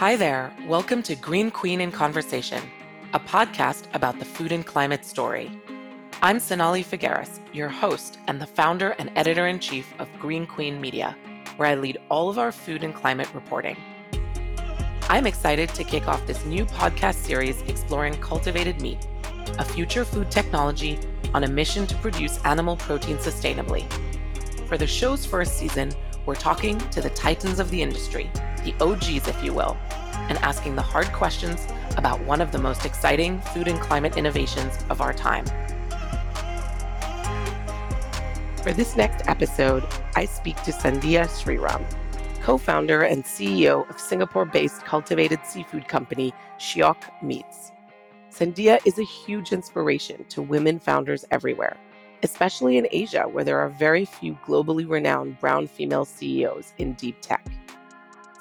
Hi there. Welcome to Green Queen in Conversation, a podcast about the food and climate story. I'm Sonalie Figueiras, your host and the founder and editor in chief of Green Queen Media, where I lead all of our food and climate reporting. I'm excited to kick off this new podcast series exploring cultivated meat, a future food technology on a mission to produce animal protein sustainably. For the show's first season, we're talking to the titans of the industry, the OGs, if you will, and asking the hard questions about one of the most exciting food and climate innovations of our time. For this next episode, I speak to Sandhya Sriram, co founder and CEO of Singapore based cultivated seafood company Shiok Meats. Sandhya is a huge inspiration to women founders everywhere, especially in Asia, where there are very few globally renowned brown female CEOs in deep tech.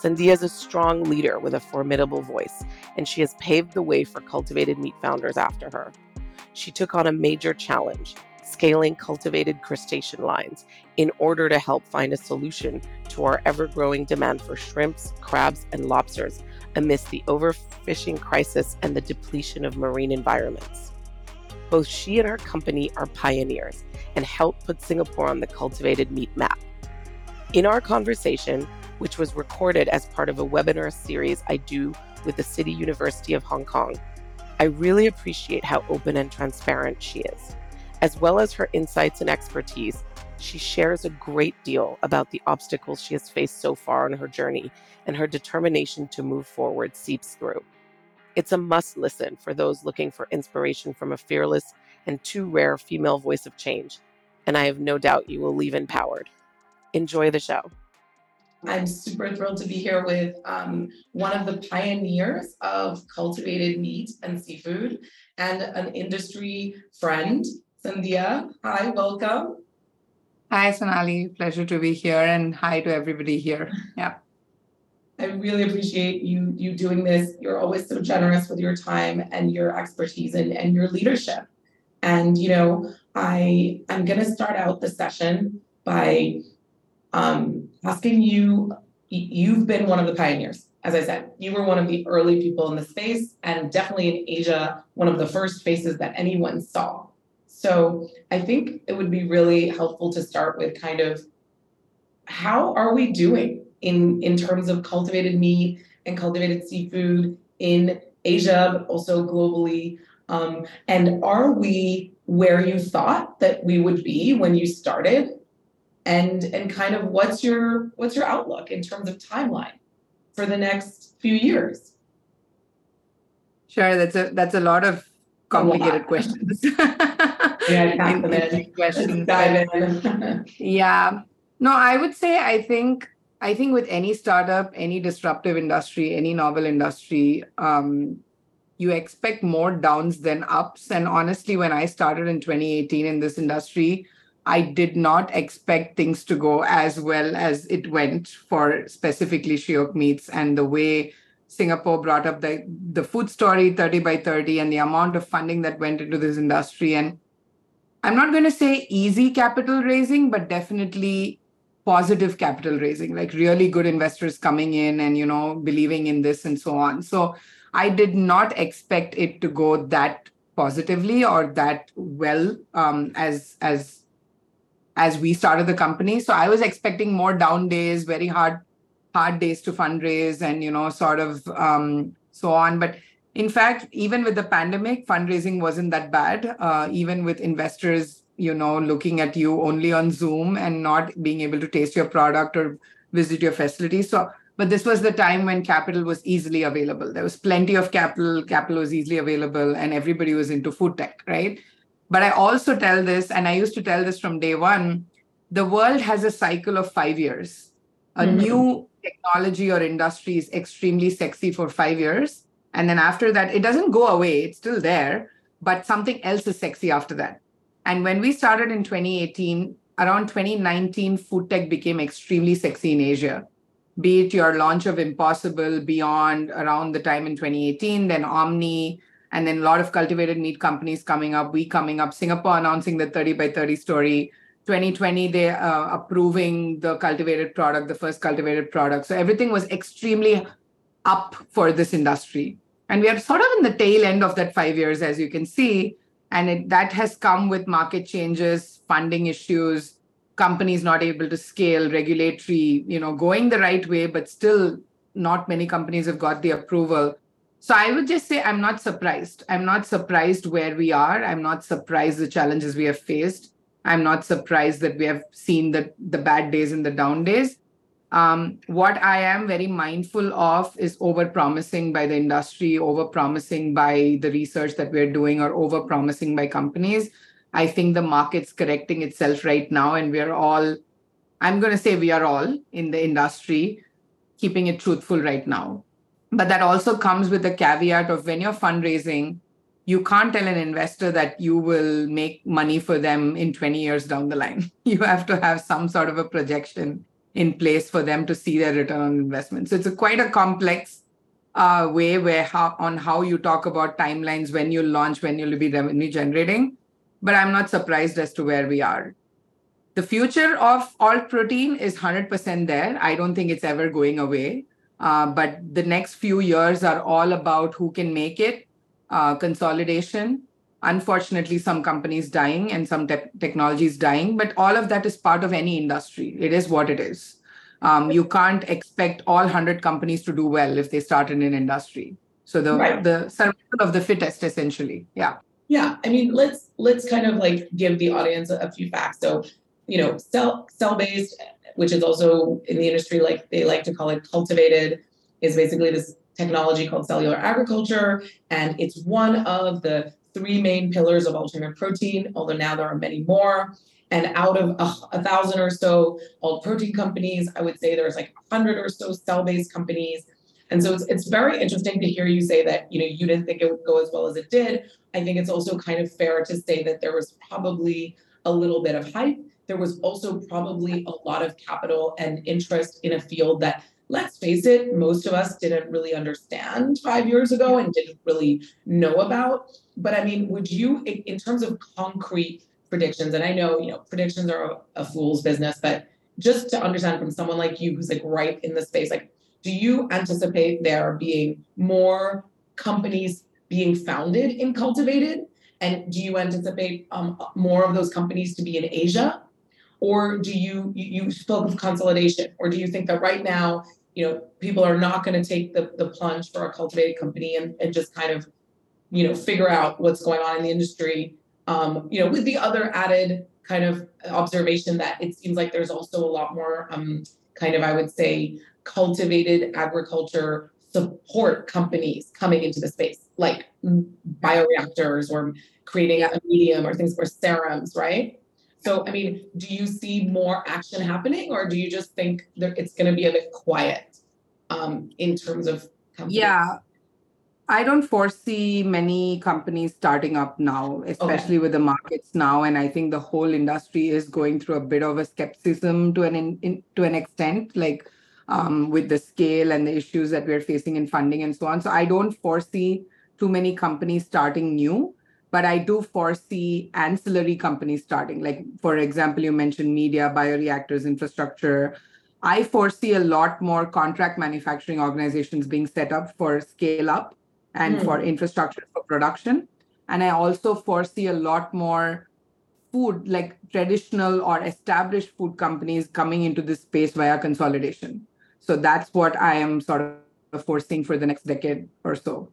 Sandhya is a strong leader with a formidable voice, and she has paved the way for cultivated meat founders after her. She took on a major challenge, scaling cultivated crustacean lines, in order to help find a solution to our ever growing demand for shrimps, crabs, and lobsters amidst the overfishing crisis and the depletion of marine environments. Both she and her company are pioneers and helped put Singapore on the cultivated meat map. In our conversation, which was recorded as part of a webinar series I do with the City University of Hong Kong. I really appreciate how open and transparent she is. As well as her insights and expertise, she shares a great deal about the obstacles she has faced so far on her journey, and her determination to move forward seeps through. It's a must listen for those looking for inspiration from a fearless and too rare female voice of change, and I have no doubt you will leave empowered. Enjoy the show. I'm super thrilled to be here with um, one of the pioneers of cultivated meat and seafood and an industry friend, Sandhya. Hi, welcome. Hi, Sonalie. Pleasure to be here, and hi to everybody here. Yeah. I really appreciate you you doing this. You're always so generous with your time and your expertise and, and your leadership. And you know, I I'm gonna start out the session by um, asking you, you've been one of the pioneers. As I said, you were one of the early people in the space, and definitely in Asia, one of the first faces that anyone saw. So I think it would be really helpful to start with kind of how are we doing in, in terms of cultivated meat and cultivated seafood in Asia, but also globally? Um, and are we where you thought that we would be when you started? And and kind of what's your what's your outlook in terms of timeline for the next few years? Sure that's a that's a lot of complicated questions. Yeah questions dive in. yeah. No i would say i think i think with any startup any disruptive industry any novel industry um, you expect more downs than ups. And honestly when i started in 2018 in this industry I did not expect things to go as well as it went for specifically Shiok Meats and the way Singapore brought up the, the food story 30 by 30 and the amount of funding that went into this industry. And I'm not going to say easy capital raising, but definitely positive capital raising, like really good investors coming in and, you know, believing in this and so on. So I did not expect it to go that positively or that well um, as as as we started the company. So I was expecting more down days, very hard, hard days to fundraise, and you know, sort of um, so on. But in fact, even with the pandemic, fundraising wasn't that bad. Uh, even with investors, you know, looking at you only on Zoom and not being able to taste your product or visit your facility. So, but this was the time when capital was easily available. There was plenty of capital. Capital was easily available, and everybody was into food tech, right? But I also tell this, and I used to tell this from day one the world has a cycle of five years. A mm-hmm. new technology or industry is extremely sexy for five years. And then after that, it doesn't go away, it's still there, but something else is sexy after that. And when we started in 2018, around 2019, food tech became extremely sexy in Asia. Be it your launch of Impossible Beyond around the time in 2018, then Omni, and then a lot of cultivated meat companies coming up, we coming up, Singapore announcing the 30 by 30 story. 2020, they uh, approving the cultivated product, the first cultivated product. So everything was extremely up for this industry. And we are sort of in the tail end of that five years, as you can see. And it, that has come with market changes, funding issues, companies not able to scale, regulatory, you know, going the right way, but still not many companies have got the approval. So I would just say I'm not surprised. I'm not surprised where we are. I'm not surprised the challenges we have faced. I'm not surprised that we have seen the, the bad days and the down days. Um, what I am very mindful of is over promising by the industry, over promising by the research that we're doing, or over promising by companies. I think the market's correcting itself right now, and we're all, I'm going to say we are all in the industry keeping it truthful right now. But that also comes with the caveat of when you're fundraising, you can't tell an investor that you will make money for them in 20 years down the line. You have to have some sort of a projection in place for them to see their return on investment. So it's a quite a complex uh, way where how, on how you talk about timelines when you launch, when you'll be revenue generating. But I'm not surprised as to where we are. The future of alt protein is 100% there. I don't think it's ever going away. Uh, but the next few years are all about who can make it, uh, consolidation. Unfortunately, some companies dying and some te- technologies dying, but all of that is part of any industry. It is what it is. Um, you can't expect all 100 companies to do well if they start in an industry. So the right. the survival of the fittest, essentially. Yeah. Yeah, I mean, let's let's kind of like give the audience a, a few facts. So, you know, cell cell based which is also in the industry like they like to call it cultivated, is basically this technology called cellular agriculture. And it's one of the three main pillars of alternative protein, although now there are many more. And out of a, a thousand or so alt protein companies, I would say there's like a hundred or so cell-based companies. And so it's, it's very interesting to hear you say that, you know, you didn't think it would go as well as it did. I think it's also kind of fair to say that there was probably a little bit of hype there was also probably a lot of capital and interest in a field that let's face it, most of us didn't really understand five years ago and didn't really know about. But I mean, would you, in terms of concrete predictions, and I know, you know, predictions are a, a fool's business, but just to understand from someone like you who's like right in the space, like, do you anticipate there being more companies being founded and cultivated? And do you anticipate um, more of those companies to be in Asia? or do you you spoke of consolidation or do you think that right now you know people are not going to take the, the plunge for a cultivated company and, and just kind of you know figure out what's going on in the industry um, you know with the other added kind of observation that it seems like there's also a lot more um, kind of i would say cultivated agriculture support companies coming into the space like bioreactors or creating a medium or things for serums right so, I mean, do you see more action happening, or do you just think that it's going to be a bit quiet um, in terms of companies? Yeah, I don't foresee many companies starting up now, especially okay. with the markets now. And I think the whole industry is going through a bit of a skepticism to an in, in, to an extent, like um, with the scale and the issues that we're facing in funding and so on. So I don't foresee too many companies starting new but I do foresee ancillary companies starting. Like, for example, you mentioned media, bioreactors, infrastructure. I foresee a lot more contract manufacturing organizations being set up for scale up and mm. for infrastructure for production. And I also foresee a lot more food, like traditional or established food companies coming into this space via consolidation. So that's what I am sort of foreseeing for the next decade or so.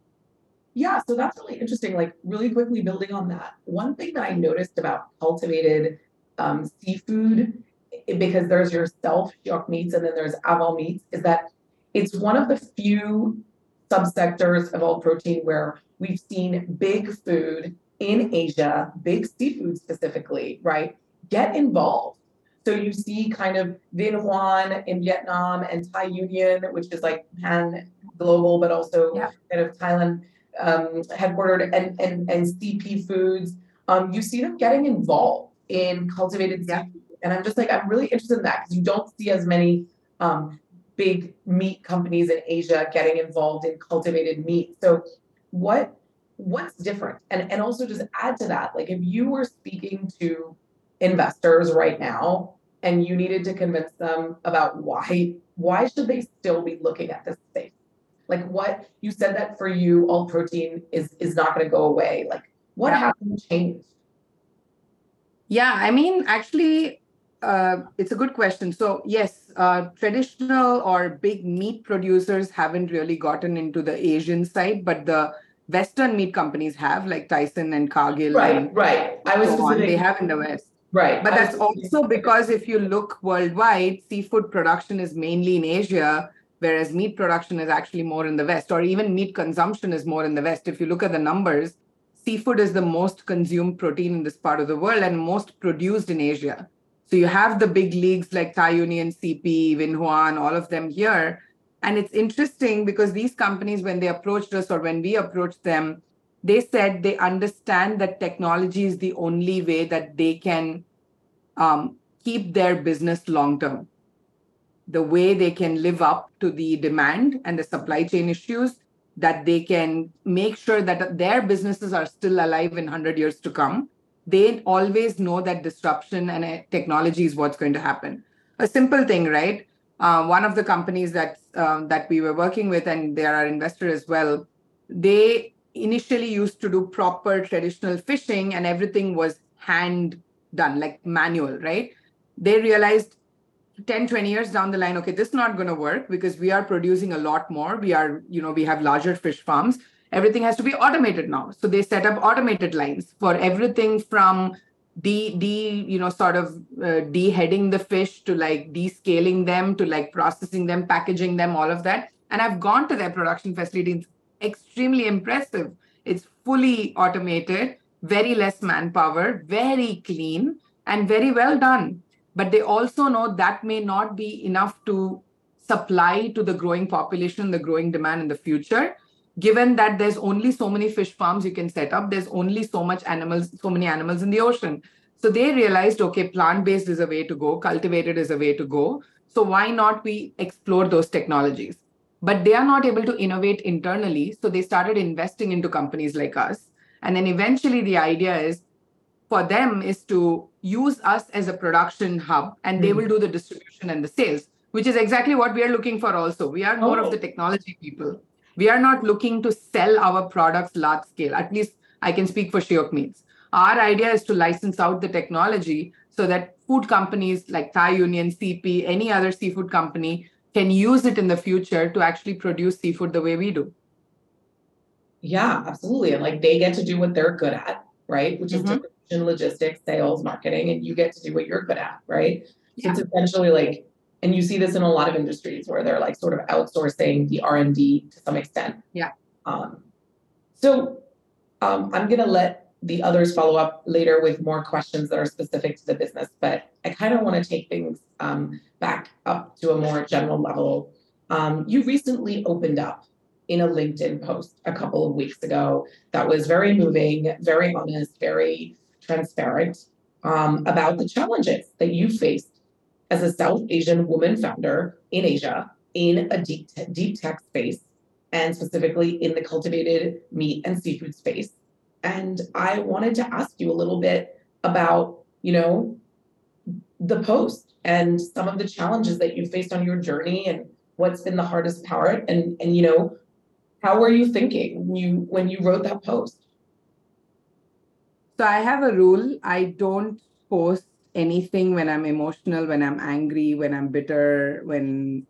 Yeah, so that's really interesting. Like, really quickly building on that, one thing that I noticed about cultivated um, seafood, because there's your Shiok Meats and then there's Avant Meats, is that it's one of the few subsectors of alt protein where we've seen big food in Asia, big seafood specifically, right, get involved. So you see kind of Vinh Hoan in Vietnam and Thai Union, which is like pan global, but also yeah. kind of Thailand um, headquartered and, and, and CP Foods, um, you see them getting involved in cultivated yeah. seafood. And I'm just like, I'm really interested in that because you don't see as many um, big meat companies in Asia getting involved in cultivated meat. So what what's different? And and also just add to that, like if you were speaking to investors right now and you needed to convince them about why why should they still be looking at this space? Like what you said that for you, alt protein is is not going to go away. Like what Yeah. happened changed? Yeah, I mean, actually, uh, it's a good question. So, yes, uh, traditional or big meat producers haven't really gotten into the Asian side, but the Western meat companies have, like Tyson and Cargill Right, and right. I was so on. They have in the West. Right. But that's also because if you look worldwide, seafood production is mainly in Asia, whereas meat production is actually more in the West, or even meat consumption is more in the West. If you look at the numbers, seafood is the most consumed protein in this part of the world and most produced in Asia. So you have the big leagues like Thai Union, CP, Vinh Hoan, all of them here. And it's interesting because these companies, when they approached us or when we approached them, they said they understand that technology is the only way that they can um, keep their business long term. The way they can live up to the demand and the supply chain issues, that they can make sure that their businesses are still alive in 100 years to come. They always know that disruption and uh, technology is what's going to happen. A simple thing, right? Uh, one of the companies that um, that we were working with, and they are our investor as well, they initially used to do proper traditional fishing, and everything was hand done, like manual, right? They realized 10 20 years down the line okay this is not going to work because we are producing a lot more. We are you know we have larger fish farms. Everything has to be automated now. So they set up automated lines for everything from de de you know sort of uh, de-heading the fish to like descaling them to like processing them packaging them all of that. And i've gone to their production facility it's extremely impressive it's fully automated very less manpower very clean and very well done but they also know that may not be enough to supply to the growing population, the growing demand in the future. Given that there's only so many fish farms you can set up, there's only so much animals, so many animals in the ocean. So they realized, okay, plant-based is a way to go, cultivated is a way to go. So why not we explore those technologies? But they are not able to innovate internally. So they started investing into companies like us. And then eventually the idea is for them is to use us as a production hub and they Mhm. will do the distribution and the sales which is exactly what we are looking for also we are more Oh. of the technology people we are not looking to sell our products large scale at least i can speak for shiok meats our idea is to license out the technology so that food companies like thai union cp any other seafood company can use it in the future to actually produce seafood the way we do Yeah, absolutely. And like they get to do what they're good at, right? Which is Mhm. distribution, logistics, sales, marketing, and you get to do what you're good at, right? So Yeah. it's essentially like, and you see this in a lot of industries where they're like sort of outsourcing the R and D to some extent. Yeah. Um, so um, I'm gonna let the others follow up later with more questions that are specific to the business, but I kind of want to take things um, back up to a more general level. Um, you recently opened up in a LinkedIn post a couple of weeks ago that was very moving, very honest, very transparent um, about the challenges that you faced as a South Asian woman founder in Asia in a deep, te- deep tech space and specifically in the cultivated meat and seafood space. And I wanted to ask you a little bit about, you know, the post and some of the challenges that you faced on your journey and what's been the hardest part and and you know how were you thinking when you when you wrote that post So I have a rule. I don't post anything when I'm emotional, when I'm angry, when I'm bitter, when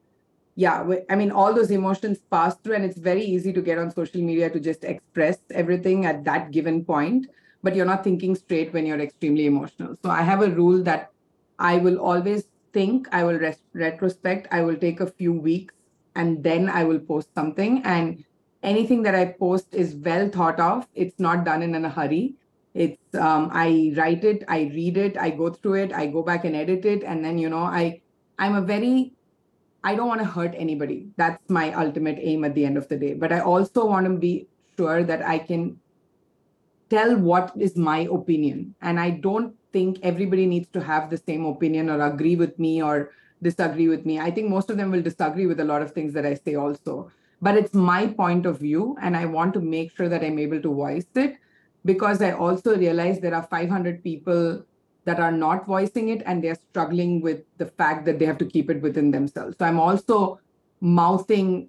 yeah, I mean all those emotions pass through and it's very easy to get on social media to just express everything at that given point, but you're not thinking straight when you're extremely emotional. So I have a rule that I will always think, I will res- retrospect, I will take a few weeks and then I will post something and anything that I post is well thought of. It's not done in a hurry it's um, i write it i read it i go through it i go back and edit it and then you know i i'm a very i don't want to hurt anybody. That's my ultimate aim at the end of the day. But i also want to be sure that i can tell what is my opinion. And i don't think everybody needs to have the same opinion or agree with me or disagree with me. I think most of them will disagree with a lot of things that i say also. But it's my point of view and i want to make sure that i'm able to voice it because I also realize there are 500 people that are not voicing it and they're struggling with the fact that they have to keep it within themselves. So I'm also mouthing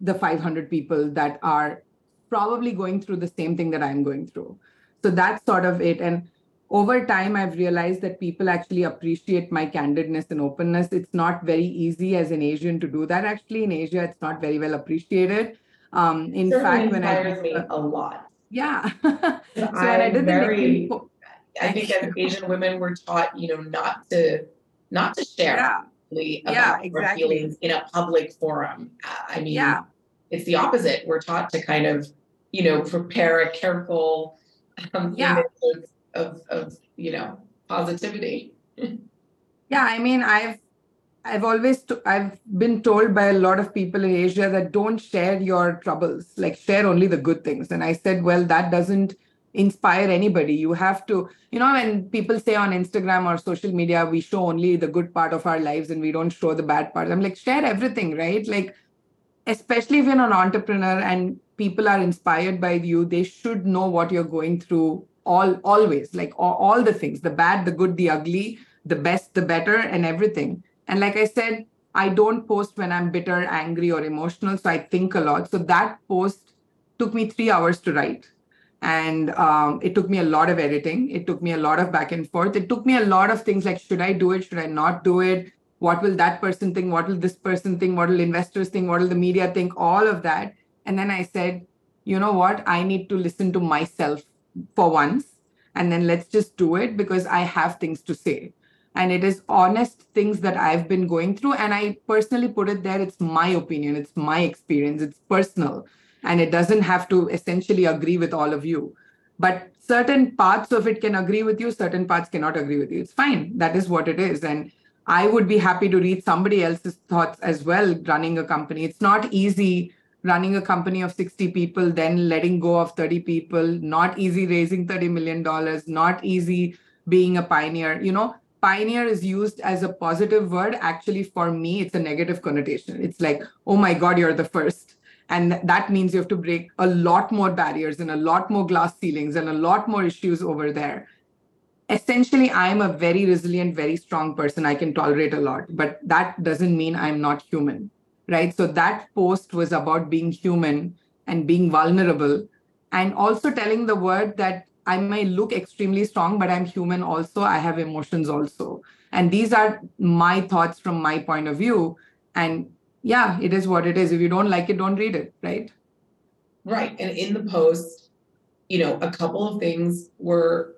the 500 people that are probably going through the same thing that I'm going through. So that's sort of it. And over time, I've realized that people actually appreciate my candidness and openness. It's not very easy as an Asian to do that. Actually, in Asia, it's not very well appreciated. Um, in Certainly fact, when I inspires me a lot. yeah, so when I I'm did the very- LinkedIn po- I think as Asian women, we're taught, you know, not to not to share yeah, really Yeah, about our feelings in a public forum. Uh, I mean, yeah, it's the opposite. We're taught to kind of, you know, prepare a careful um, Yeah. image of, of, of, you know, positivity. yeah. I mean, I've I've always t- I've been told by a lot of people in Asia that don't share your troubles, like share only the good things. And I said, well, that doesn't inspire anybody. You have to, you know, when people say on Instagram or social media, we show only the good part of our lives and we don't show the bad part. I'm like, share everything, right? Like, especially if you're an entrepreneur and people are inspired by you, they should know what you're going through all always, like all, all the things, the bad, the good, the ugly, the best, the better, and everything. And like I said, I don't post when I'm bitter, angry, or emotional. So I think a lot. So that post took me three hours to write. And um, it took me a lot of editing. It took me a lot of back and forth. It took me a lot of things like should I do it? Should I not do it? What will that person think? What will this person think? What will investors think? What will the media think? All of that. And then I said, you know what? I need to listen to myself for once. And then let's just do it because I have things to say and it is honest things that I've been going through. And I personally put it there it's my opinion, it's my experience, it's personal, and it doesn't have to essentially agree with all of you. But certain parts of it can agree with you, certain parts cannot agree with you. It's fine. That is what it is. And I would be happy to read somebody else's thoughts as well running a company. It's not easy running a company of 60 people, then letting go of 30 people, not easy raising $30 million, not easy being a pioneer. You know, pioneer is used as a positive word actually for me it's a negative connotation it's like oh my god you're the first and that means you have to break a lot more barriers and a lot more glass ceilings and a lot more issues over there essentially i'm a very resilient very strong person i can tolerate a lot but that doesn't mean i'm not human right so that post was about being human and being vulnerable and also telling the world that I may look extremely strong, but I'm human also. I have emotions also. And these are my thoughts from my point of view. And yeah, it is what it is. If you don't like it, don't read it, right? Right. And in the post, you know, a couple of things were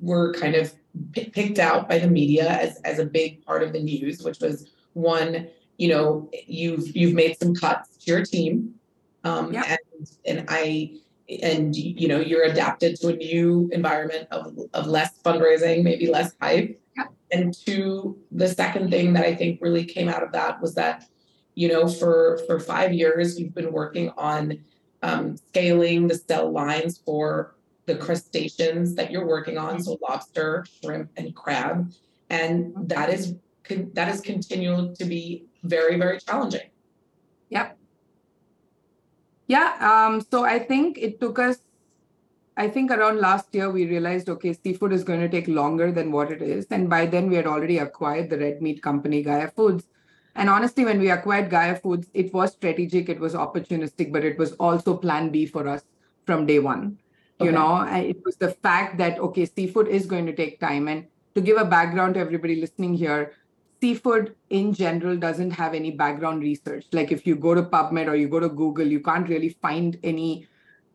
were kind of pi- picked out by the media as as a big part of the news, which was one, you know, you've you've made some cuts to your team. Um Yeah. and and I and you know you're adapted to a new environment of of less fundraising, maybe less hype. Yeah. And two, the second thing that I think really came out of that was that, you know, for for five years you've been working on um, scaling the cell lines for the crustaceans that you're working on, so lobster, shrimp, and crab, and that is that is continuing to be very very challenging. Yep. Yeah. Um, so I think it took us, I think around last year, we realized, okay, seafood is going to take longer than what it is. And by then, we had already acquired the red meat company, Gaia Foods. And honestly, when we acquired Gaia Foods, it was strategic, it was opportunistic, but it was also plan B for us from day one. You know, it was the fact that, okay, seafood is going to take time. And to give a background to everybody listening here, seafood in general doesn't have any background research. Like if you go to PubMed or you go to Google, you can't really find any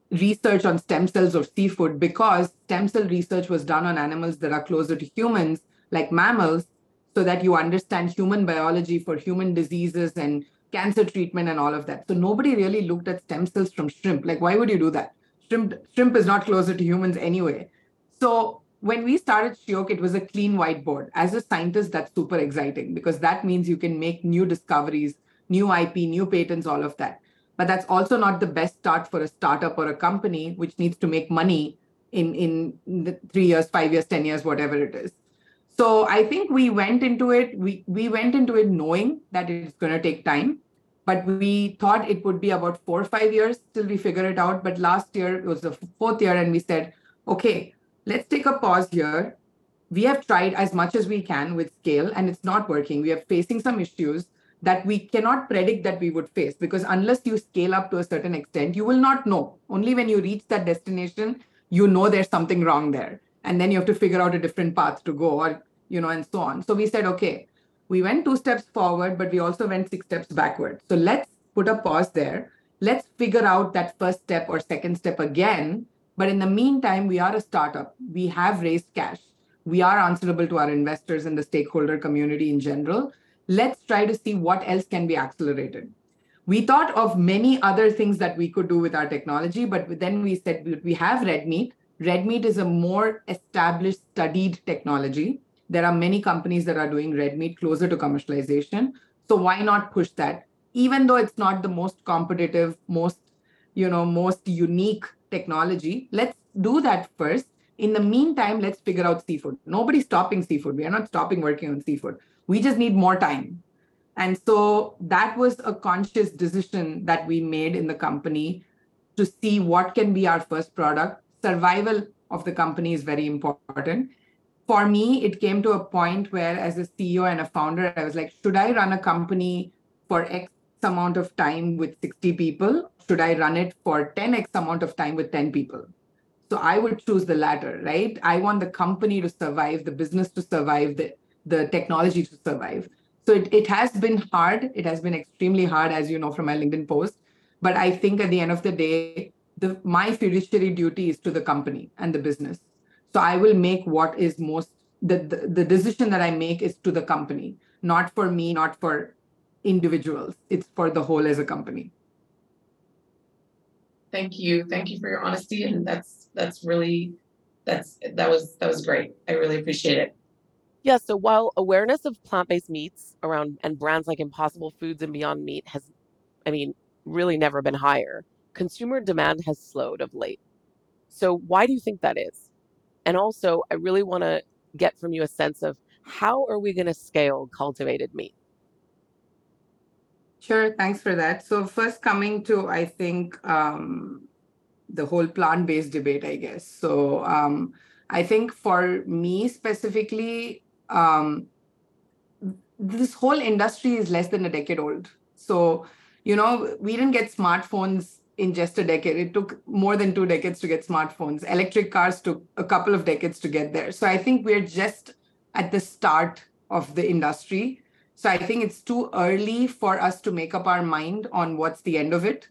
research on stem cells or seafood because stem cell research was done on animals that are closer to humans, like mammals, so that you understand human biology for human diseases and cancer treatment and all of that. So nobody really looked at stem cells from shrimp. Like, why would you do that? Shrimp, shrimp is not closer to humans anyway. So when we started Shiok, it was a clean whiteboard. As a scientist, that's super exciting because that means you can make new discoveries, new IP, new patents, all of that. But that's also not the best start for a startup or a company which needs to make money in in three years, five years, ten years, whatever it is. So I think we went into it. We we went into it knowing that it's going to take time, but we thought it would be about four or five years till we figure it out. But last year it was the fourth year, and we said, okay, let's take a pause here. We have tried as much as we can with scale, and it's not working. We are facing some issues. that we cannot predict that we would face because unless you scale up to a certain extent, you will not know. Only when you reach that destination, you know there's something wrong there. And then you have to figure out a different path to go or, you know, and so on. So we said, okay, we went two steps forward, but we also went six steps backward. So let's put a pause there. Let's figure out that first step or second step again. But in the meantime, we are a startup. We have raised cash. We are answerable to our investors and the stakeholder community in general. Let's try to see what else can be accelerated. We thought of many other things that we could do with our technology, but then we said we have Red Meat. Red Meat is a more established, studied technology. There are many companies that are doing red meat closer to commercialization. So why not push that? Even though it's not the most competitive, most, you know, most unique technology, let's do that first. In the meantime, let's figure out seafood. Nobody's stopping seafood. We are not stopping working on seafood. We just need more time. And so that was a conscious decision that we made in the company to see what can be our first product. Survival of the company is very important. For me, it came to a point where, as a CEO and a founder, I was like, should I run a company for X amount of time with 60 people? Should I run it for 10X amount of time with 10 people? So I would choose the latter, right? I want the company to survive, the business to survive, the, the technology to survive. So it, it has been hard. It has been extremely hard, as you know from my LinkedIn post. But I think at the end of the day, the, my fiduciary duty is to the company and the business. So I will make what is most, the, the, the decision that I make is to the company, not for me, not for individuals. It's for the whole as a company. Thank you. Thank you for your honesty. And that's, that's really, that's, that was, that was great. I really appreciate it. Yeah, so while awareness of plant-based meats around and brands like Impossible Foods and Beyond Meat has, I mean, really never been higher, consumer demand has slowed of late. So why do you think that is? And also, I really want to get from you a sense of how are we going to scale cultivated meat? Sure, thanks for that. So first coming to, I think, um, the whole plant-based debate, I guess. So um, I think for me specifically, um, this whole industry is less than a decade old. So, you know, we didn't get smartphones in just a decade. It took more than two decades to get smartphones. Electric cars took a couple of decades to get there. So I think we're just at the start of the industry. So I think it's too early for us to make up our mind on what's the end of it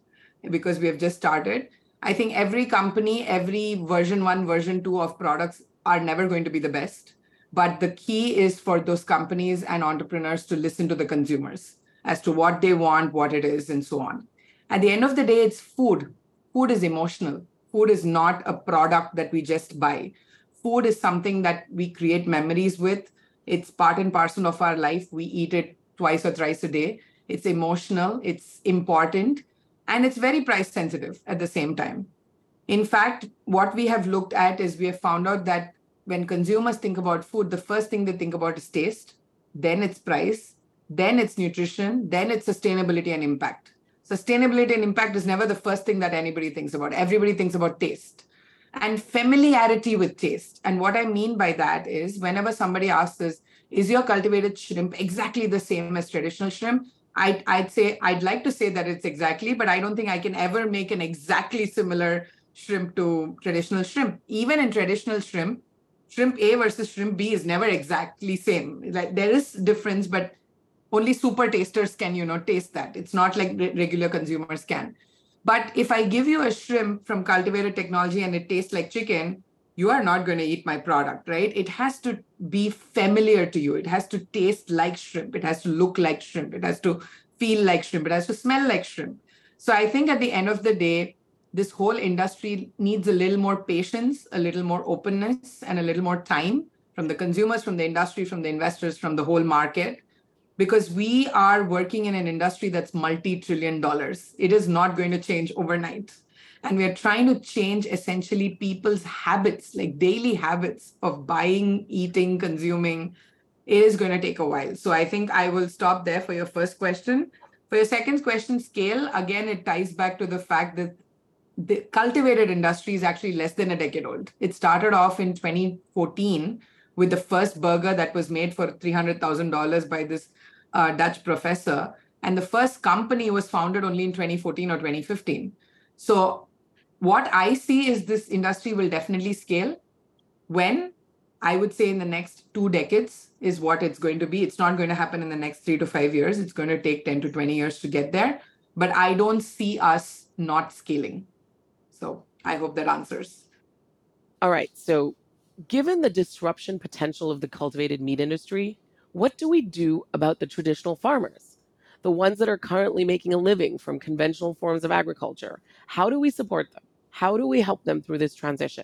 because we have just started. I think every company, every version one, version two of products are never going to be the best. But the key is for those companies and entrepreneurs to listen to the consumers as to what they want, what it is, and so on. At the end of the day, it's food. Food is emotional. Food is not a product that we just buy. Food is something that we create memories with. It's part and parcel of our life. We eat it twice or thrice a day. It's emotional, it's important, and it's very price sensitive at the same time. In fact, what we have looked at is we have found out that when consumers think about food, the first thing they think about is taste, then it's price, then it's nutrition, then it's sustainability and impact. Sustainability and impact is never the first thing that anybody thinks about. Everybody thinks about taste and familiarity with taste. And what I mean by that is whenever somebody asks us, is your cultivated shrimp exactly the same as traditional shrimp? I'd, I'd say, I'd like to say that it's exactly, but I don't think I can ever make an exactly similar shrimp to traditional shrimp. Even in traditional shrimp, shrimp A versus shrimp B is never exactly same. Like there is difference, but only super tasters can you know taste that. It's not like re- regular consumers can. But if I give you a shrimp from cultivated technology and it tastes like chicken, you are not going to eat my product, right? It has to be familiar to you. It has to taste like shrimp. It has to look like shrimp. It has to feel like shrimp. It has to smell like shrimp. So I think at the end of the day, this whole industry needs a little more patience, a little more openness, and a little more time from the consumers, from the industry, from the investors, from the whole market, because we are working in an industry that's multi trillion dollars. It is not going to change overnight. And we are trying to change essentially people's habits, like daily habits of buying, eating, consuming. It is going to take a while. So I think I will stop there for your first question. For your second question, scale, again, it ties back to the fact that the cultivated industry is actually less than a decade old. It started off in 2014 with the first burger that was made for $300,000 by this uh, Dutch professor. And the first company was founded only in 2014 or 2015. So, what I see is this industry will definitely scale. When? I would say in the next two decades is what it's going to be. It's not going to happen in the next three to five years. It's going to take 10 to 20 years to get there. But I don't see us not scaling. So, I hope that answers. All right. So, given the disruption potential of the cultivated meat industry, what do we do about the traditional farmers, the ones that are currently making a living from conventional forms of agriculture? How do we support them? How do we help them through this transition?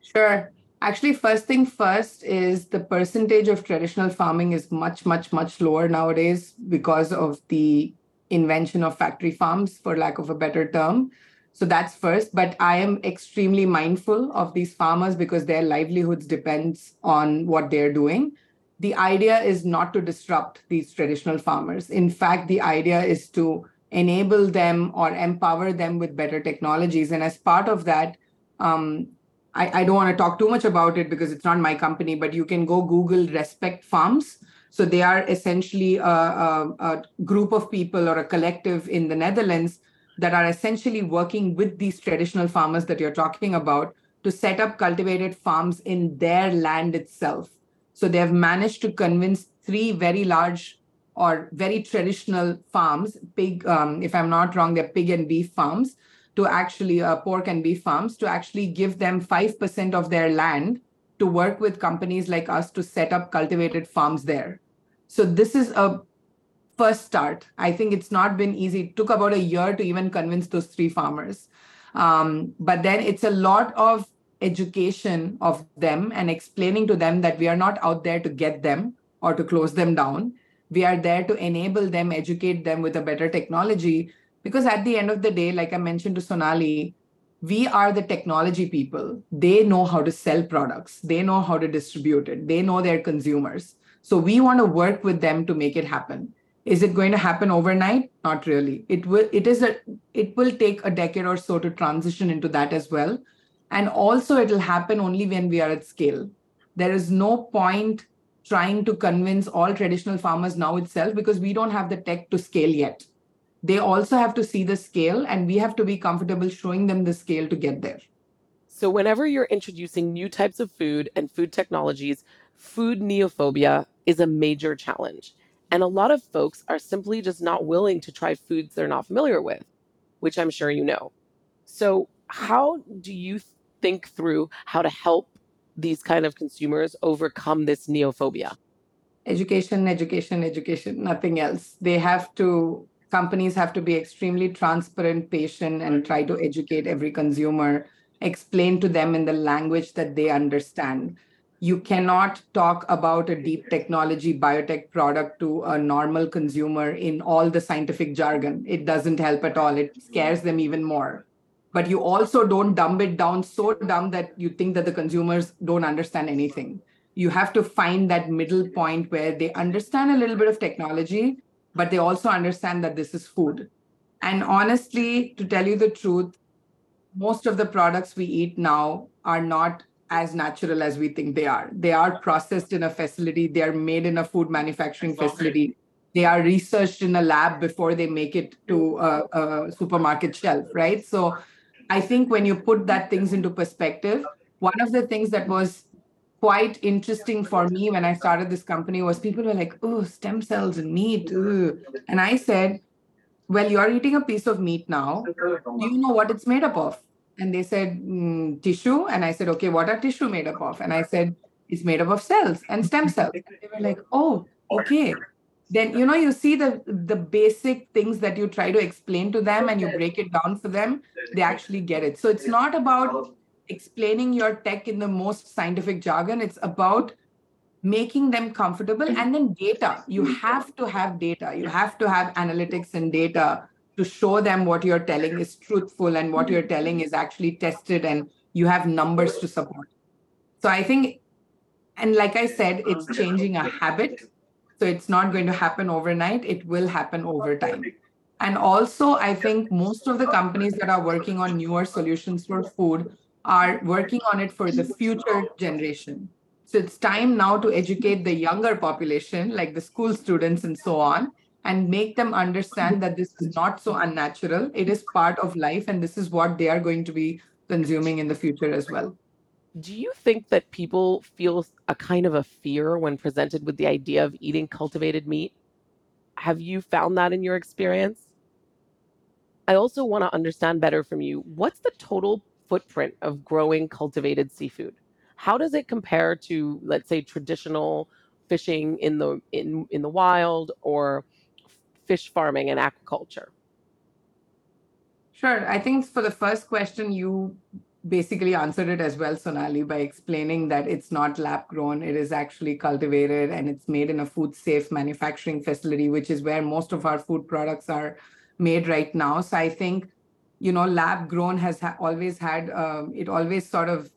Sure. Actually, first thing first is the percentage of traditional farming is much, much, much lower nowadays because of the invention of factory farms, for lack of a better term. So that's first. But I am extremely mindful of these farmers because their livelihoods depends on what they're doing. The idea is not to disrupt these traditional farmers. In fact, the idea is to enable them or empower them with better technologies. And as part of that, um, I, I don't want to talk too much about it because it's not my company, but you can go Google Respect Farms. So they are essentially a, a, a group of people or a collective in the Netherlands that are essentially working with these traditional farmers that you're talking about to set up cultivated farms in their land itself. So they have managed to convince three very large or very traditional farms, pig, um, if I'm not wrong, they're pig and beef farms, to actually uh, pork and beef farms, to actually give them 5% of their land to work with companies like us to set up cultivated farms there. So this is a first start. I think it's not been easy. It took about a year to even convince those three farmers. Um, but then it's a lot of education of them and explaining to them that we are not out there to get them or to close them down. We are there to enable them, educate them with a better technology. Because at the end of the day, like I mentioned to Sonalie, we are the technology people. They know how to sell products, they know how to distribute it, they know their consumers. So we want to work with them to make it happen. Is it going to happen overnight? Not really. It will. It is a. It will take a decade or so to transition into that as well, and also it'll happen only when we are at scale. There is no point trying to convince all traditional farmers now itself because we don't have the tech to scale yet. They also have to see the scale, and we have to be comfortable showing them the scale to get there. So, whenever you're introducing new types of food and food technologies, food neophobia is a major challenge. And a lot of folks are simply just not willing to try foods they're not familiar with, which I'm sure you know. So, how do you think through how to help these kind of consumers overcome this neophobia? Education, education, education, nothing else. They have to, companies have to be extremely transparent, patient, and try to educate every consumer, explain to them in the language that they understand you cannot talk about a deep technology biotech product to a normal consumer in all the scientific jargon. It doesn't help at all. It scares them even more. But you also don't dumb it down so dumb that you think that the consumers don't understand anything. You have to find that middle point where they understand a little bit of technology, but they also understand that this is food. And honestly, to tell you the truth, most of the products we eat now are not as natural as we think they are. They are processed in a facility, they are made in a food manufacturing facility. They are researched in a lab before they make it to a, a supermarket shelf, right? So I think when you put that things into perspective, one of the things that was quite interesting for me when I started this company was people were like, oh, stem cells and meat. And I said, well, you're eating a piece of meat now. Do you know what it's made up of? And they said, mm, tissue. And I said, okay, what are tissue made up of? And I said, it's made up of cells and stem cells. And they were like, oh, okay. Then, you know, you see the, the basic things that you try to explain to them and you break it down for them, they actually get it. So it's not about explaining your tech in the most scientific jargon. It's about making them comfortable mm-hmm. and then data. You mm-hmm. have to have data. You have to have analytics and data to show them what you're telling is truthful and what you're telling is actually tested and you have numbers to support. So I think, and like I said, it's changing a habit. So it's not going to happen overnight, it will happen over time. And also, I think most of the companies that are working on newer solutions for food are working on it for the future generation. So it's time now to educate the younger population, like the school students and so on, and make them understand that this is not so unnatural. It is part of life, and this is what they are going to be consuming in the future as well. Do you think that people feel a kind of a fear when presented with the idea of eating cultivated meat? Have you found that in your experience? I also want to understand better from you what's the total footprint of growing cultivated seafood? How does it compare to, let's say, traditional fishing in the in in the wild or fish farming and aquaculture? Sure. I think for the first question, you basically answered it as well, Sonalie, by explaining that it's not lab grown, it is actually cultivated and it's made in a food safe manufacturing facility, which is where most of our food products are made right now. So I think, you know, lab grown has ha- always had, uh, it always sort of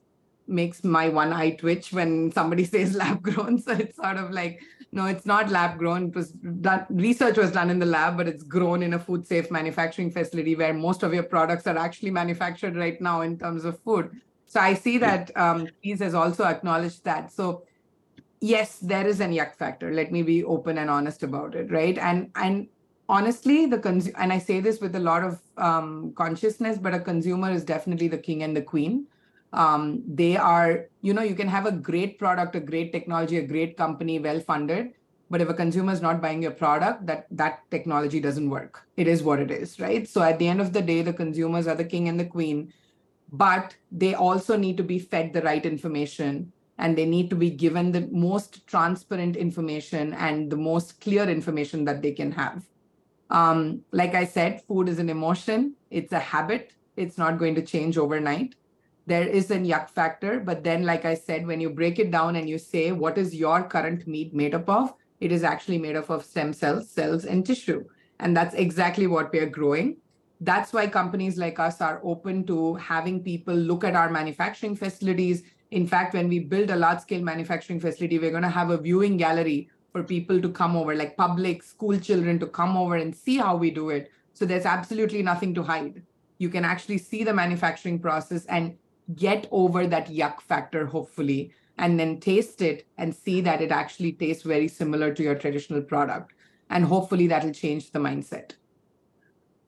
makes my one eye twitch when somebody says lab grown. So it's sort of like, no, it's not lab grown. It was done, research was done in the lab, but it's grown in a food safe manufacturing facility where most of your products are actually manufactured right now in terms of food. So I see that um, has also acknowledged that. So yes, there is an yuck factor. Let me be open and honest about it, right? And and honestly, the cons- and I say this with a lot of um, consciousness, but a consumer is definitely the king and the queen um, they are you know you can have a great product a great technology a great company well funded but if a consumer is not buying your product that that technology doesn't work. It is what it is right? So at the end of the day the consumers are the king and the queen but they also need to be fed the right information and they need to be given the most transparent information and the most clear information that they can have. Um, like i said food is an emotion. It's a habit. It's not going to change overnight there is a yuck factor. But then, like I said, when you break it down and you say, what is your current meat made up of? It is actually made up of stem cells, cells, and tissue. And that's exactly what we're growing. That's why companies like us are open to having people look at our manufacturing facilities. In fact, when we build a large scale manufacturing facility, we're going to have a viewing gallery for people to come over, like public school children to come over and see how we do it. So there's absolutely nothing to hide. You can actually see the manufacturing process and get over that yuck factor, hopefully, and then taste it and see that it actually tastes very similar to your traditional product. And hopefully that'll change the mindset.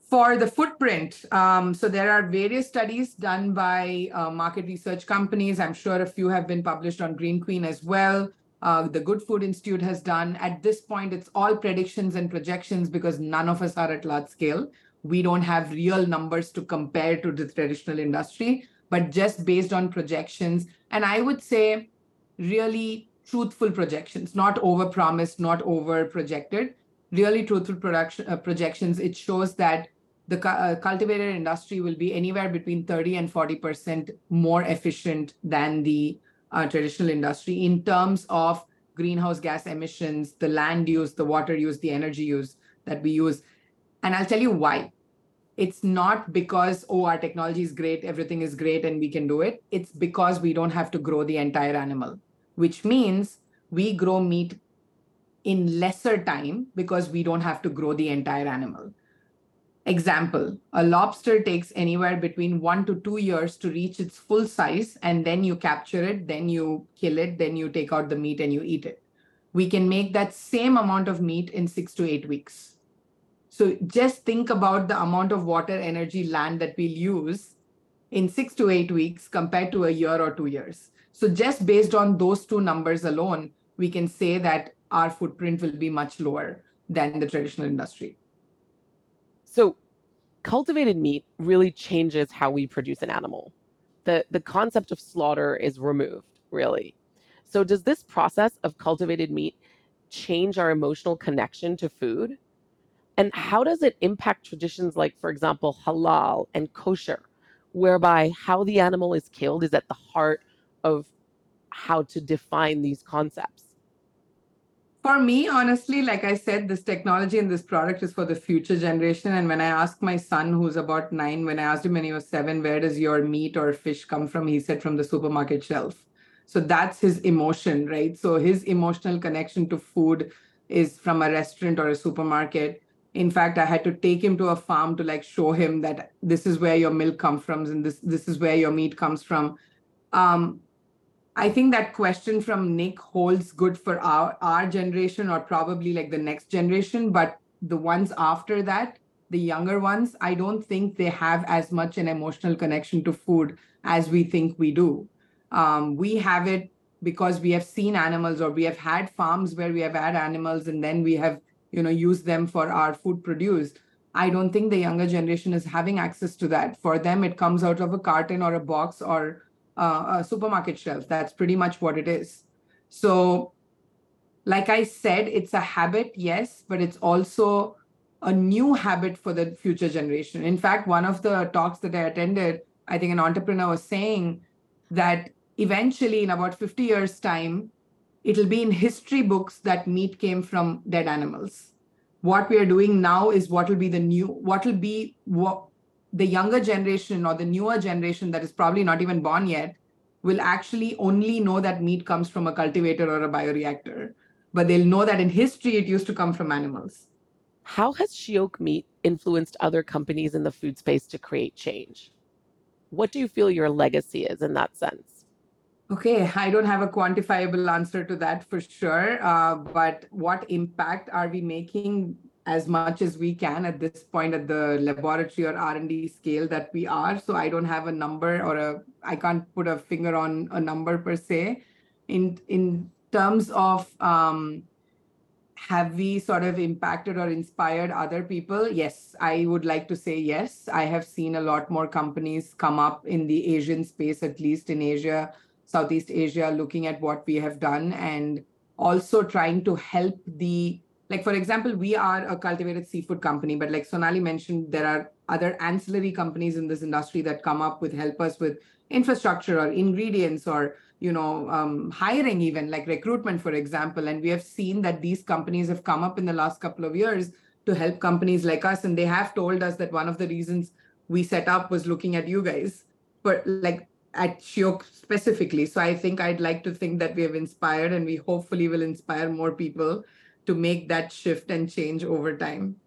For the footprint, um, so there are various studies done by uh, market research companies. I'm sure a few have been published on Green Queen as well. Uh, the Good Food Institute has done. At this point, it's all predictions and projections because none of us are at large scale. We don't have real numbers to compare to the traditional industry but just based on projections. And I would say really truthful projections, not over promised, not over projected, really truthful production, uh, projections. It shows that the uh, cultivated industry will be anywhere between 30 and 40% more efficient than the uh, traditional industry in terms of greenhouse gas emissions, the land use, the water use, the energy use that we use. And I'll tell you why it's not because oh our technology is great everything is great and we can do it. It's because we don't have to grow the entire animal which means we grow meat in lesser time because we don't have to grow the entire animal. Example a lobster takes anywhere between 1 to 2 years to reach its full size and then you capture it then you kill it then you take out the meat and you eat it. We can make that same amount of meat in 6 to 8 weeks so just think about the amount of water, energy, land that we'll use in six to eight weeks compared to a year or two years. So just based on those two numbers alone, we can say that our footprint will be much lower than the traditional industry. So cultivated meat really changes how we produce an animal. The the concept of slaughter is removed, really. So does this process of cultivated meat change our emotional connection to food? And how does it impact traditions like, for example, halal and kosher, whereby how the animal is killed is at the heart of how to define these concepts? For me, honestly, like I said, this technology and this product is for the future generation. And when I asked my son, who's about nine, when I asked him when he was seven, where does your meat or fish come from? He said, from the supermarket shelf. So that's his emotion, right? So his emotional connection to food is from a restaurant or a supermarket in fact i had to take him to a farm to like show him that this is where your milk comes from and this this is where your meat comes from um, i think that question from nick holds good for our our generation or probably like the next generation but the ones after that, the younger ones, I don't think they have as much an emotional connection to food as we think we do. Um, we have it because we have seen animals or we have had farms where we have had animals and then we have you know use them for our food produce i don't think the younger generation is having access to that. For them it comes out of a carton or a box or uh, a supermarket shelf. That's pretty much what it is. So like i said it's a habit yes but it's also a new habit for the future generation. In fact one of the talks that i attended i think an entrepreneur was saying that eventually in about 50 years time it'll be in history books that meat came from dead animals. What we are doing now is what will be the new what will be what the younger generation or the newer generation that is probably not even born yet will actually only know that meat comes from a cultivator or a bioreactor. But they'll know that in history it used to come from animals. How has shiok meat influenced other companies in the food space to create change? What do you feel your legacy is in that sense Okay, I don't have a quantifiable answer to that for sure. Uh, but what impact are we making as much as we can at this point at the laboratory or R&D scale that we are? So I don't have a number or a I can't put a finger on a number per se. In in terms of um, have we sort of impacted or inspired other people? Yes, I would like to say yes. I have seen a lot more companies come up in the Asian space, at least in Asia Southeast Asia, looking at what we have done and also trying to help the like for example we are a cultivated seafood company but like Sonalie mentioned there are other ancillary companies in this industry that come up with help us with infrastructure or ingredients or you know um, hiring even like recruitment for example. And we have seen that these companies have come up in the last couple of years to help companies like us. And they have told us that one of the reasons we set up was looking at you guys. But like at Shiok specifically. So I think I'd like to think that we have inspired and we hopefully will inspire more people to make that shift and change over time.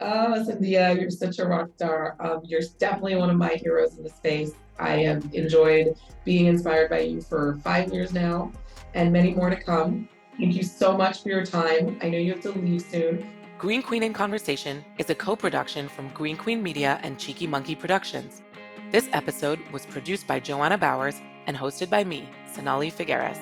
Oh, Sandhya, you're such a rock star. Um, you're definitely one of my heroes in the space. I have enjoyed being inspired by you for five years now and many more to come. Thank you so much for your time. I know you have to leave soon. Green Queen in Conversation is a co production from Green Queen Media and Cheeky Monkey Productions. This episode was produced by Joanna Bowers and hosted by me, Sonalie Figueiras.